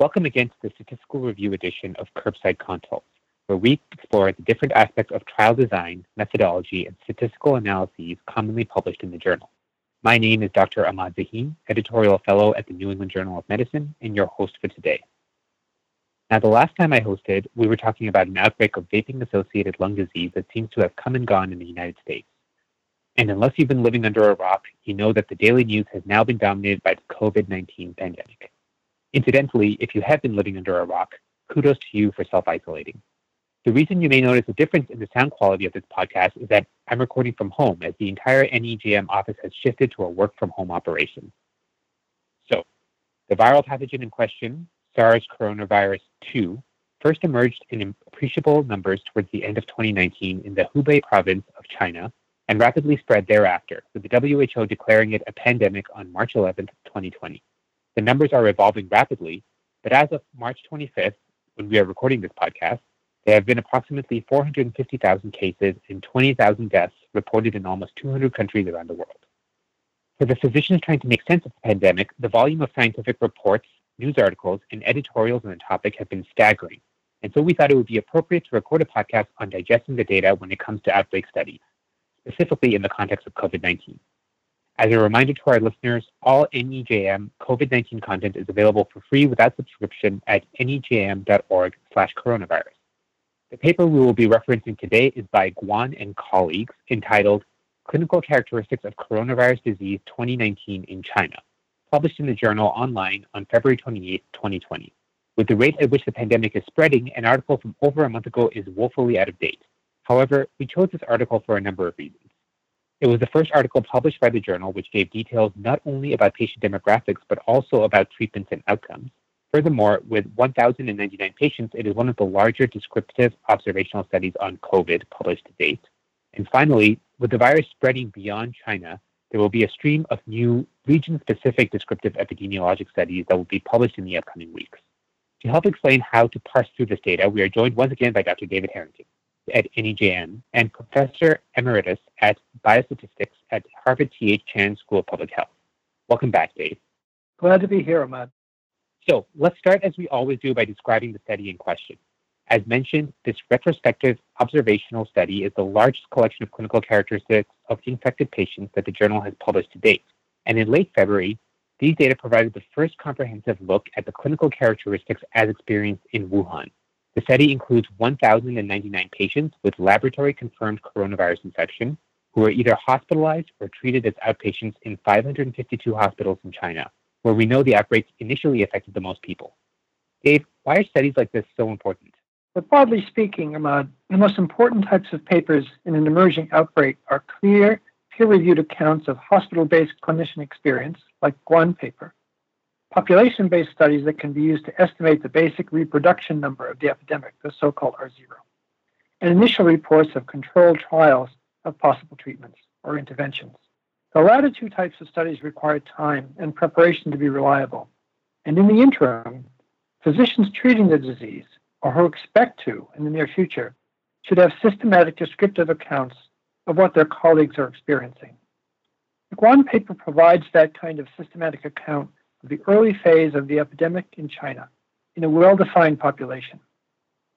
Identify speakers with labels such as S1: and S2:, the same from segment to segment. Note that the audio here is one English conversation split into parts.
S1: Welcome again to the statistical review edition of Curbside Consults, where we explore the different aspects of trial design, methodology, and statistical analyses commonly published in the journal. My name is Dr. Ahmad Zaheen, editorial fellow at the New England Journal of Medicine, and your host for today. Now, the last time I hosted, we were talking about an outbreak of vaping associated lung disease that seems to have come and gone in the United States. And unless you've been living under a rock, you know that the daily news has now been dominated by the COVID 19 pandemic. Incidentally, if you have been living under a rock, kudos to you for self isolating. The reason you may notice a difference in the sound quality of this podcast is that I'm recording from home as the entire NEJM office has shifted to a work from home operation. So, the viral pathogen in question, SARS coronavirus 2, first emerged in appreciable numbers towards the end of 2019 in the Hubei province of China and rapidly spread thereafter, with the WHO declaring it a pandemic on March 11, 2020. The numbers are evolving rapidly, but as of March 25th, when we are recording this podcast, there have been approximately 450,000 cases and 20,000 deaths reported in almost 200 countries around the world. For the physicians trying to make sense of the pandemic, the volume of scientific reports, news articles, and editorials on the topic have been staggering. And so we thought it would be appropriate to record a podcast on digesting the data when it comes to outbreak studies specifically in the context of COVID 19. As a reminder to our listeners, all NEJM COVID 19 content is available for free without subscription at nejm.org slash coronavirus. The paper we will be referencing today is by Guan and colleagues entitled Clinical Characteristics of Coronavirus Disease 2019 in China, published in the journal online on February 28, 2020. With the rate at which the pandemic is spreading, an article from over a month ago is woefully out of date. However, we chose this article for a number of reasons. It was the first article published by the journal which gave details not only about patient demographics, but also about treatments and outcomes. Furthermore, with 1,099 patients, it is one of the larger descriptive observational studies on COVID published to date. And finally, with the virus spreading beyond China, there will be a stream of new region specific descriptive epidemiologic studies that will be published in the upcoming weeks. To help explain how to parse through this data, we are joined once again by Dr. David Harrington at NEJM and Professor Emeritus at Biostatistics at Harvard T.H. Chan School of Public Health. Welcome back, Dave.
S2: Glad to be here, Ahmad.
S1: So let's start as we always do by describing the study in question. As mentioned, this retrospective observational study is the largest collection of clinical characteristics of infected patients that the journal has published to date. And in late February, these data provided the first comprehensive look at the clinical characteristics as experienced in Wuhan, the study includes 1,099 patients with laboratory confirmed coronavirus infection who were either hospitalized or treated as outpatients in 552 hospitals in China, where we know the outbreak initially affected the most people. Dave, why are studies like this so important?
S2: But broadly speaking, Ahmad, the most important types of papers in an emerging outbreak are clear, peer reviewed accounts of hospital based clinician experience, like Guan paper, population based studies that can be used to estimate the basic reproduction number of the epidemic, the so called R0, and initial reports of controlled trials of possible treatments or interventions. The latter two types of studies require time and preparation to be reliable. And in the interim, physicians treating the disease, or who expect to in the near future, should have systematic descriptive accounts of what their colleagues are experiencing. The Guan paper provides that kind of systematic account the early phase of the epidemic in China in a well defined population.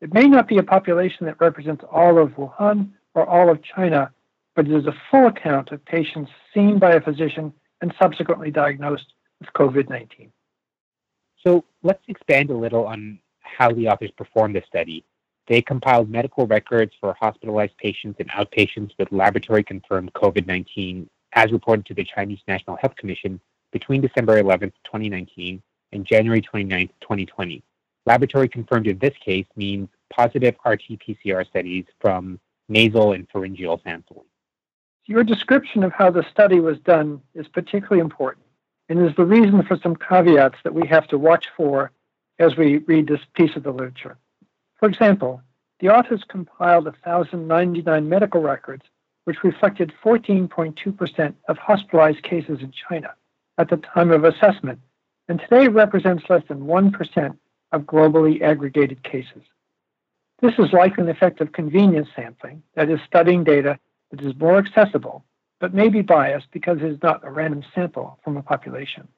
S2: It may not be a population that represents all of Wuhan or all of China, but it is a full account of patients seen by a physician and subsequently diagnosed with COVID 19.
S1: So let's expand a little on how the authors performed this study. They compiled medical records for hospitalized patients and outpatients with laboratory confirmed COVID 19 as reported to the Chinese National Health Commission between December 11, 2019 and January 29, 2020. Laboratory confirmed in this case means positive RT-PCR studies from nasal and pharyngeal sampling.
S2: Your description of how the study was done is particularly important and is the reason for some caveats that we have to watch for as we read this piece of the literature. For example, the authors compiled 1,099 medical records, which reflected 14.2% of hospitalized cases in China at the time of assessment, and today represents less than 1% of globally aggregated cases. This is likely an effect of convenience sampling, that is, studying data that is more accessible, but may be biased because it is not a random sample from a population.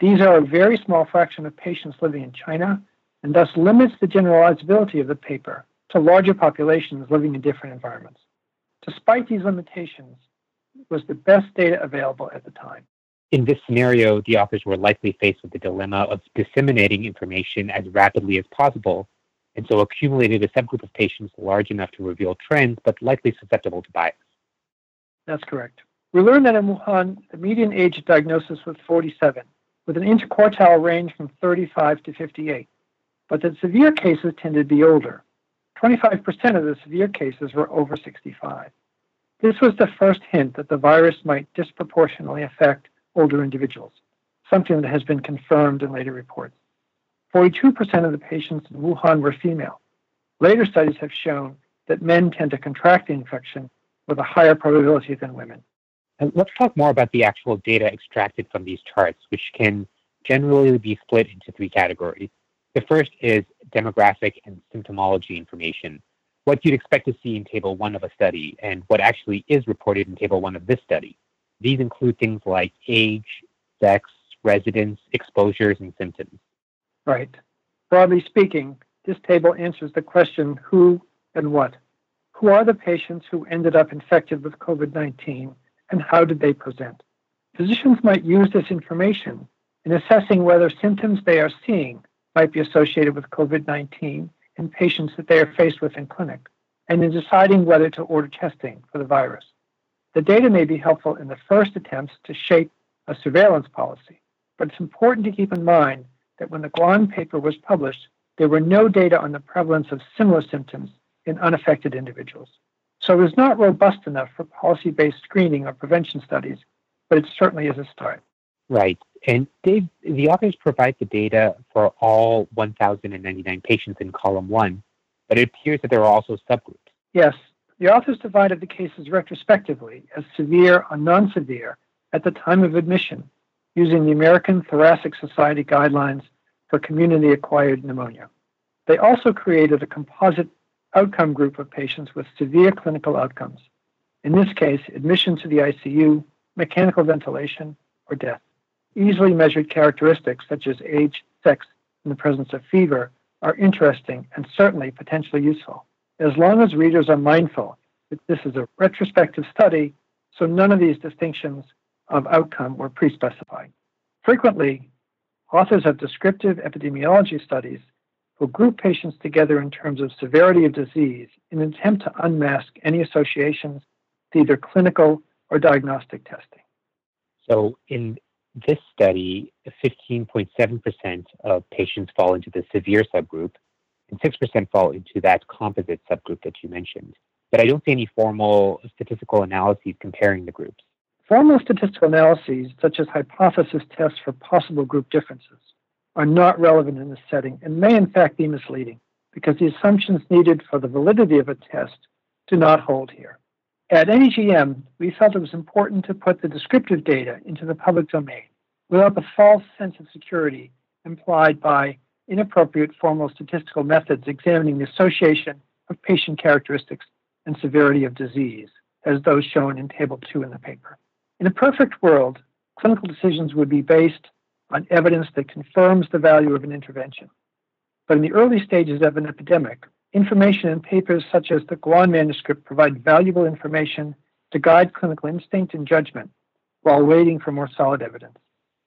S2: These are a very small fraction of patients living in China and thus limits the generalizability of the paper to larger populations living in different environments. Despite these limitations, it was the best data available at the time.
S1: In this scenario, the authors were likely faced with the dilemma of disseminating information as rapidly as possible, and so accumulated a subgroup of patients large enough to reveal trends, but likely susceptible to bias.
S2: That's correct. We learned that in Wuhan, the median age of diagnosis was 47, with an interquartile range from 35 to 58, but that severe cases tended to be older. 25% of the severe cases were over 65. This was the first hint that the virus might disproportionately affect older individuals, something that has been confirmed in later reports. 42% of the patients in Wuhan were female. Later studies have shown that men tend to contract the infection with a higher probability than women.
S1: And let's talk more about the actual data extracted from these charts, which can generally be split into three categories. The first is demographic and symptomology information, what you'd expect to see in Table 1 of a study and what actually is reported in Table 1 of this study. These include things like age, sex, residence, exposures, and symptoms.
S2: Right. Broadly speaking, this table answers the question who and what. Who are the patients who ended up infected with COVID 19 and how did they present? Physicians might use this information in assessing whether symptoms they are seeing might be associated with COVID 19 in patients that they are faced with in clinic, and in deciding whether to order testing for the virus. The data may be helpful in the first attempts to shape a surveillance policy, but it's important to keep in mind that when the Guan paper was published, there were no data on the prevalence of similar symptoms in unaffected individuals. So it was not robust enough for policy based screening or prevention studies, but it certainly is a start.
S1: Right. And Dave, the authors provide the data for all 1,099 patients in column one, but it appears that there are also subgroups.
S2: Yes. The authors divided the cases retrospectively as severe or non severe at the time of admission using the American Thoracic Society guidelines for community acquired pneumonia. They also created a composite outcome group of patients with severe clinical outcomes. In this case, admission to the ICU, mechanical ventilation, or death easily measured characteristics such as age, sex, and the presence of fever are interesting and certainly potentially useful, as long as readers are mindful that this is a retrospective study, so none of these distinctions of outcome were pre-specified. Frequently, authors of descriptive epidemiology studies will group patients together in terms of severity of disease in an attempt to unmask any associations to either clinical or diagnostic testing.
S1: So, in this study, 15.7% of patients fall into the severe subgroup, and 6% fall into that composite subgroup that you mentioned. But I don't see any formal statistical analyses comparing the groups.
S2: Formal statistical analyses, such as hypothesis tests for possible group differences, are not relevant in this setting and may in fact be misleading because the assumptions needed for the validity of a test do not hold here. At NEJM, we felt it was important to put the descriptive data into the public domain without the false sense of security implied by inappropriate formal statistical methods examining the association of patient characteristics and severity of disease, as those shown in Table 2 in the paper. In a perfect world, clinical decisions would be based on evidence that confirms the value of an intervention. But in the early stages of an epidemic, Information in papers such as the Guan manuscript provide valuable information to guide clinical instinct and judgment while waiting for more solid evidence.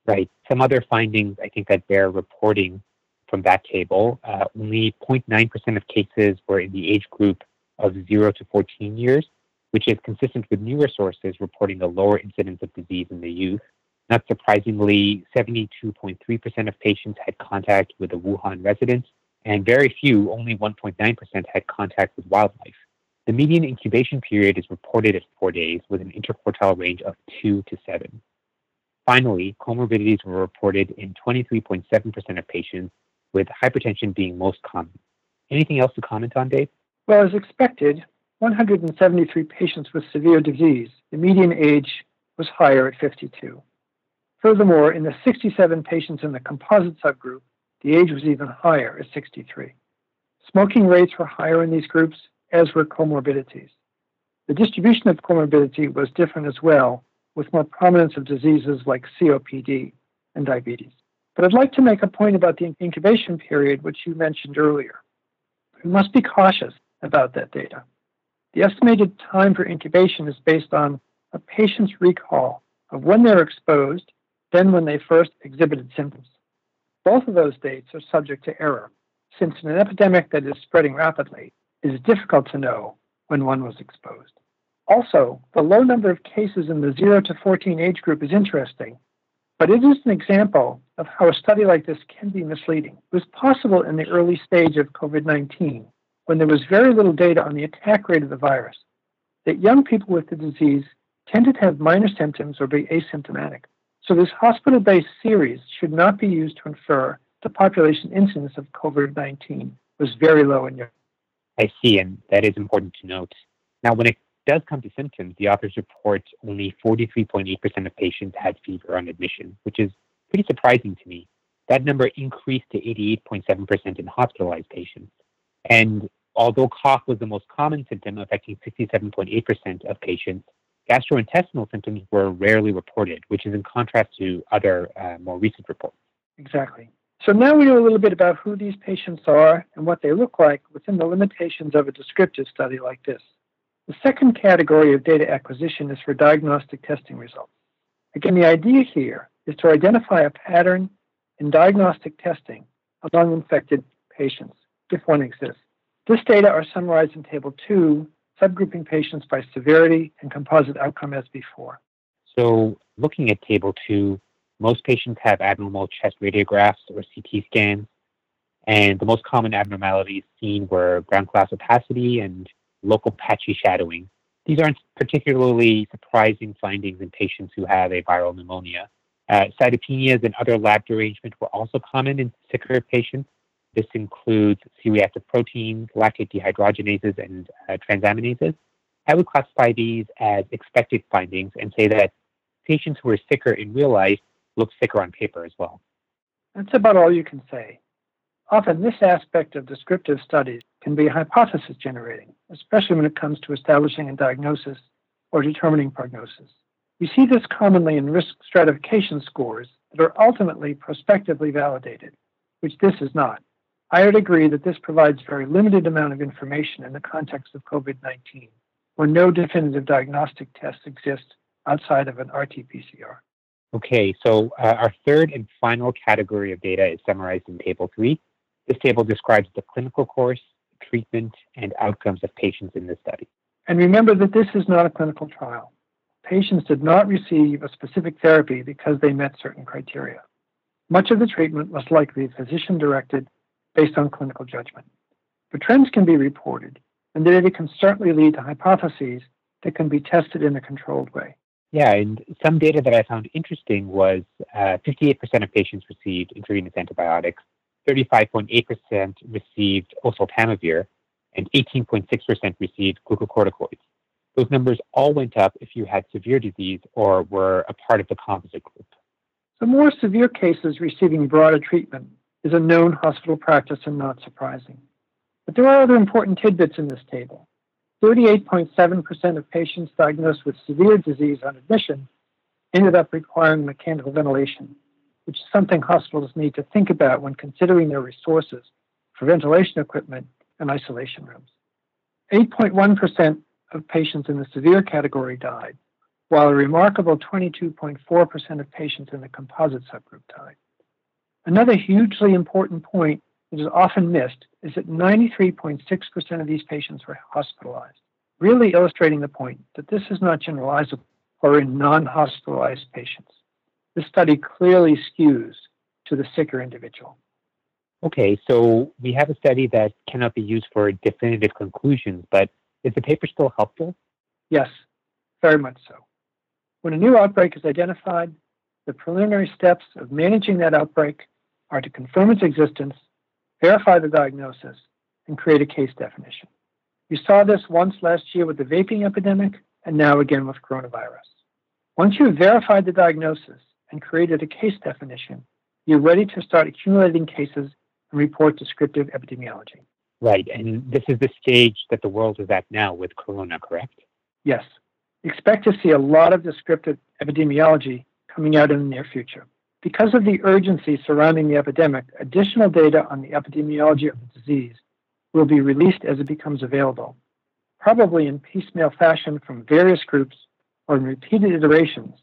S1: Right. Some other findings I think that bear reporting from that table uh, only 0.9% of cases were in the age group of 0 to 14 years, which is consistent with newer sources reporting a lower incidence of disease in the youth. Not surprisingly, 72.3% of patients had contact with a Wuhan resident, and very few, only 1.9%, had contact with wildlife. The median incubation period is reported at four days with an interquartile range of 2 to 7. Finally, comorbidities were reported in 23.7% of patients, with hypertension being most common. Anything else to comment on, Dave?
S2: Well, as expected, 173 patients with severe disease, the median age was higher at 52. Furthermore, in the 67 patients in the composite subgroup, the age was even higher at 63. Smoking rates were higher in these groups, as were comorbidities. The distribution of comorbidity was different as well, with more prominence of diseases like COPD and diabetes. But I'd like to make a point about the incubation period, which you mentioned earlier. We must be cautious about that data. The estimated time for incubation is based on a patient's recall of when they're exposed, then when they first exhibited symptoms. Both of those dates are subject to error, since in an epidemic that is spreading rapidly, it is difficult to know when one was exposed. Also, the low number of cases in the 0 to 14 age group is interesting, but it is an example of how a study like this can be misleading. It was possible in the early stage of COVID 19, when there was very little data on the attack rate of the virus, that young people with the disease tended to have minor symptoms or be asymptomatic. So, this hospital based series should not be used to infer the population incidence of COVID 19 was very low in Europe.
S1: I see, and that is important to note. Now, when it does come to symptoms, the authors report only 43.8% of patients had fever on admission, which is pretty surprising to me. That number increased to 88.7% in hospitalized patients. And although cough was the most common symptom affecting 67.8% of patients, gastrointestinal symptoms were rarely reported, which is in contrast to other uh, more recent reports.
S2: Exactly. So now we know a little bit about who these patients are and what they look like within the limitations of a descriptive study like this. The second category of data acquisition is for diagnostic testing results. Again, the idea here is to identify a pattern in diagnostic testing among infected patients, if one exists. This data are summarized in Table 2, subgrouping patients by severity and composite outcome as before.
S1: So, looking at Table 2, most patients have abnormal chest radiographs or CT scans, and the most common abnormalities seen were ground glass opacity and local patchy shadowing. These aren't particularly surprising findings in patients who have a viral pneumonia. Uh, cytopenias and other lab derangement were also common in sicker patients. This includes C-reactive proteins, lactate dehydrogenases, and uh, transaminases. I would classify these as expected findings and say that patients who are sicker in real life look sicker on paper as well.
S2: That's about all you can say. Often, this aspect of descriptive studies can be hypothesis generating, especially when it comes to establishing a diagnosis or determining prognosis. We see this commonly in risk stratification scores that are ultimately prospectively validated, which this is not. I would agree that this provides very limited amount of information in the context of COVID-19, where no definitive diagnostic tests exist outside of an RT-PCR.
S1: Okay, so uh, our third and final category of data is summarized in Table 3. This table describes the clinical course, treatment, and outcomes of patients in this study.
S2: And remember that this is not a clinical trial. Patients did not receive a specific therapy because they met certain criteria. Much of the treatment was likely physician directed based on clinical judgment. But trends can be reported, and the data can certainly lead to hypotheses that can be tested in a controlled way.
S1: Yeah, and some data that I found interesting was uh, 58% of patients received intravenous antibiotics, 35.8% received oseltamivir, and 18.6% received glucocorticoids. Those numbers all went up if you had severe disease or were a part of the composite group.
S2: The more severe cases receiving broader treatment is a known hospital practice and not surprising. But there are other important tidbits in this table. 38.7% of patients diagnosed with severe disease on admission ended up requiring mechanical ventilation, which is something hospitals need to think about when considering their resources for ventilation equipment and isolation rooms. 8.1% of patients in the severe category died, while a remarkable 22.4% of patients in the composite subgroup died. Another hugely important point that is often missed is that 93.6% of these patients were hospitalized, really illustrating the point that this is not generalizable for in non hospitalized patients. This study clearly skews to the sicker individual.
S1: Okay, so we have a study that cannot be used for definitive conclusions, but is the paper still helpful?
S2: Yes, very much so. When a new outbreak is identified, the preliminary steps of managing that outbreak are to confirm its existence, verify the diagnosis, and create a case definition. We saw this once last year with the vaping epidemic, and now again with coronavirus. Once you've verified the diagnosis, and created a case definition, you're ready to start accumulating cases and report descriptive epidemiology.
S1: Right. And this is the stage that the world is at now with corona, correct?
S2: Yes. Expect to see a lot of descriptive epidemiology coming out in the near future. Because of the urgency surrounding the epidemic, additional data on the epidemiology of the disease will be released as it becomes available, probably in piecemeal fashion from various groups or in repeated iterations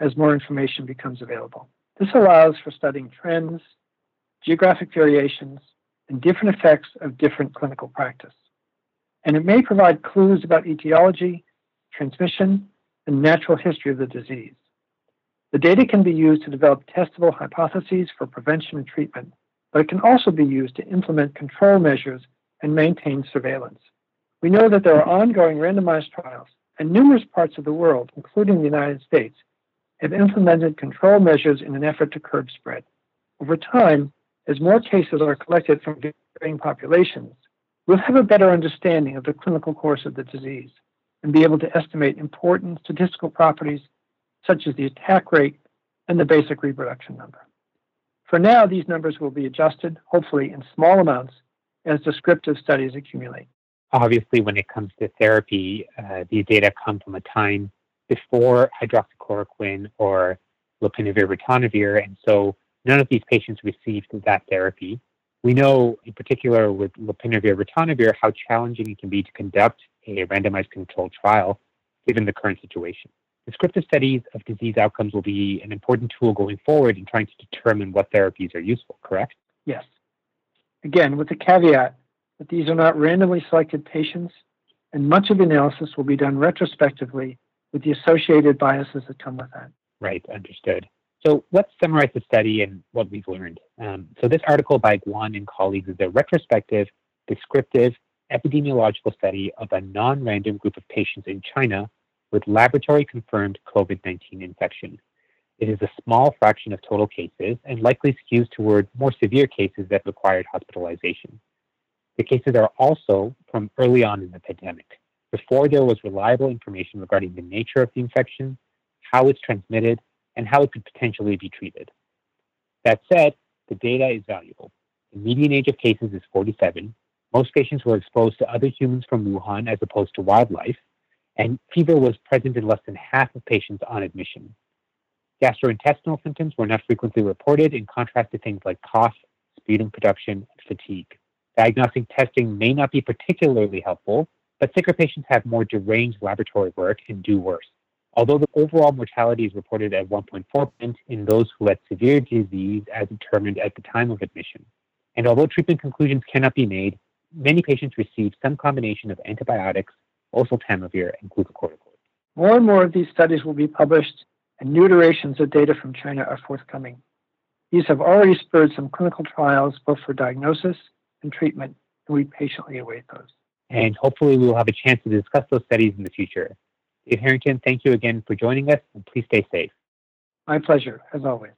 S2: as more information becomes available. This allows for studying trends, geographic variations, and different effects of different clinical practice. And it may provide clues about etiology, transmission, and natural history of the disease. The data can be used to develop testable hypotheses for prevention and treatment, but it can also be used to implement control measures and maintain surveillance. We know that there are ongoing randomized trials, and numerous parts of the world, including the United States, have implemented control measures in an effort to curb spread. Over time, as more cases are collected from varying populations, we'll have a better understanding of the clinical course of the disease and be able to estimate important statistical properties such as the attack rate and the basic reproduction number. For now, these numbers will be adjusted, hopefully in small amounts, as descriptive studies accumulate.
S1: Obviously, when it comes to therapy, uh, these data come from a time before hydroxychloroquine or lopinavir ritonavir, and so none of these patients received that therapy. We know, in particular, with lopinavir ritonavir, how challenging it can be to conduct a randomized controlled trial given the current situation. Descriptive studies of disease outcomes will be an important tool going forward in trying to determine what therapies are useful, correct?
S2: Yes. Again, with the caveat that these are not randomly selected patients, and much of the analysis will be done retrospectively with the associated biases that come with that.
S1: Right, understood. So let's summarize the study and what we've learned. Um, so this article by Guan and colleagues is a retrospective, descriptive, epidemiological study of a non-random group of patients in China with laboratory confirmed COVID-19 infection. It is a small fraction of total cases and likely skews toward more severe cases that required hospitalization. The cases are also from early on in the pandemic, before there was reliable information regarding the nature of the infection, how it's transmitted, and how it could potentially be treated. That said, the data is valuable. The median age of cases is 47. Most patients were exposed to other humans from Wuhan as opposed to wildlife, and fever was present in less than half of patients on admission. Gastrointestinal symptoms were not frequently reported, in contrast to things like cough, sputum production, and fatigue. Diagnostic testing may not be particularly helpful, but sicker patients have more deranged laboratory work and do worse. Although the overall mortality is reported at 1.4% in those who had severe disease as determined at the time of admission. And although treatment conclusions cannot be made, many patients receive some combination of antibiotics, oseltamivir, and glucocorticoids.
S2: More and more of these studies will be published, and new iterations of data from China are forthcoming. These have already spurred some clinical trials both for diagnosis and treatment, and we patiently await those.
S1: And hopefully, we will have a chance to discuss those studies in the future. Dave Harrington, thank you again for joining us, and please stay safe.
S2: My pleasure, as always.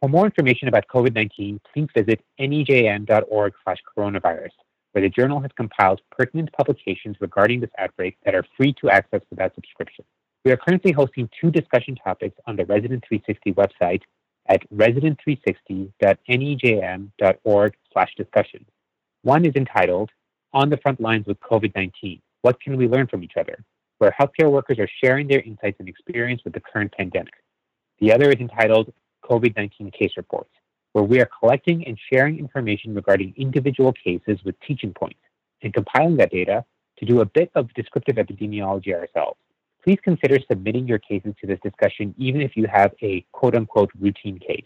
S1: For more information about COVID 19, please visit nejm.org slash coronavirus, where the journal has compiled pertinent publications regarding this outbreak that are free to access without subscription. We are currently hosting two discussion topics on the Resident 360 website at resident360.nejm.org slash discussions. One is entitled On the Front Lines with COVID 19 What Can We Learn from Each Other? where healthcare workers are sharing their insights and experience with the current pandemic. The other is entitled COVID 19 Case Reports, where we are collecting and sharing information regarding individual cases with teaching points and compiling that data to do a bit of descriptive epidemiology ourselves. Please consider submitting your cases to this discussion even if you have a quote unquote routine case.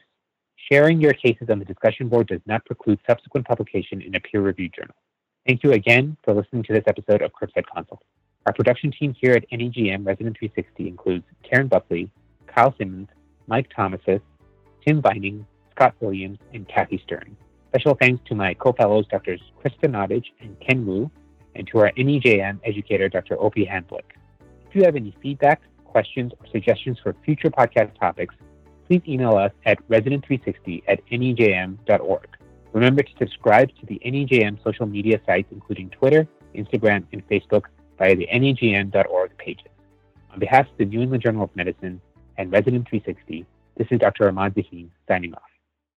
S1: Sharing your cases on the discussion board does not preclude subsequent publication in a peer reviewed journal. Thank you again for listening to this episode of Curbside Consult. Our production team here at NEJM Resident 360 includes Karen Buckley, Kyle Simmons, Mike Thomasis, Tim Vining, Scott Williams, and Kathy Stern. Special thanks to my co-fellows, Drs. Krista Nottage and Ken Wu, and to our NEJM educator, Dr. Opie Handblick. If you have any feedback, questions, or suggestions for future podcast topics, please email us at resident360 at nejm.org. Remember to subscribe to the NEJM social media sites, including Twitter, Instagram, and Facebook, via the nejm.org pages. On behalf of the New England Journal of Medicine and Resident 360, this is Dr. Ahmad Zaheen signing off.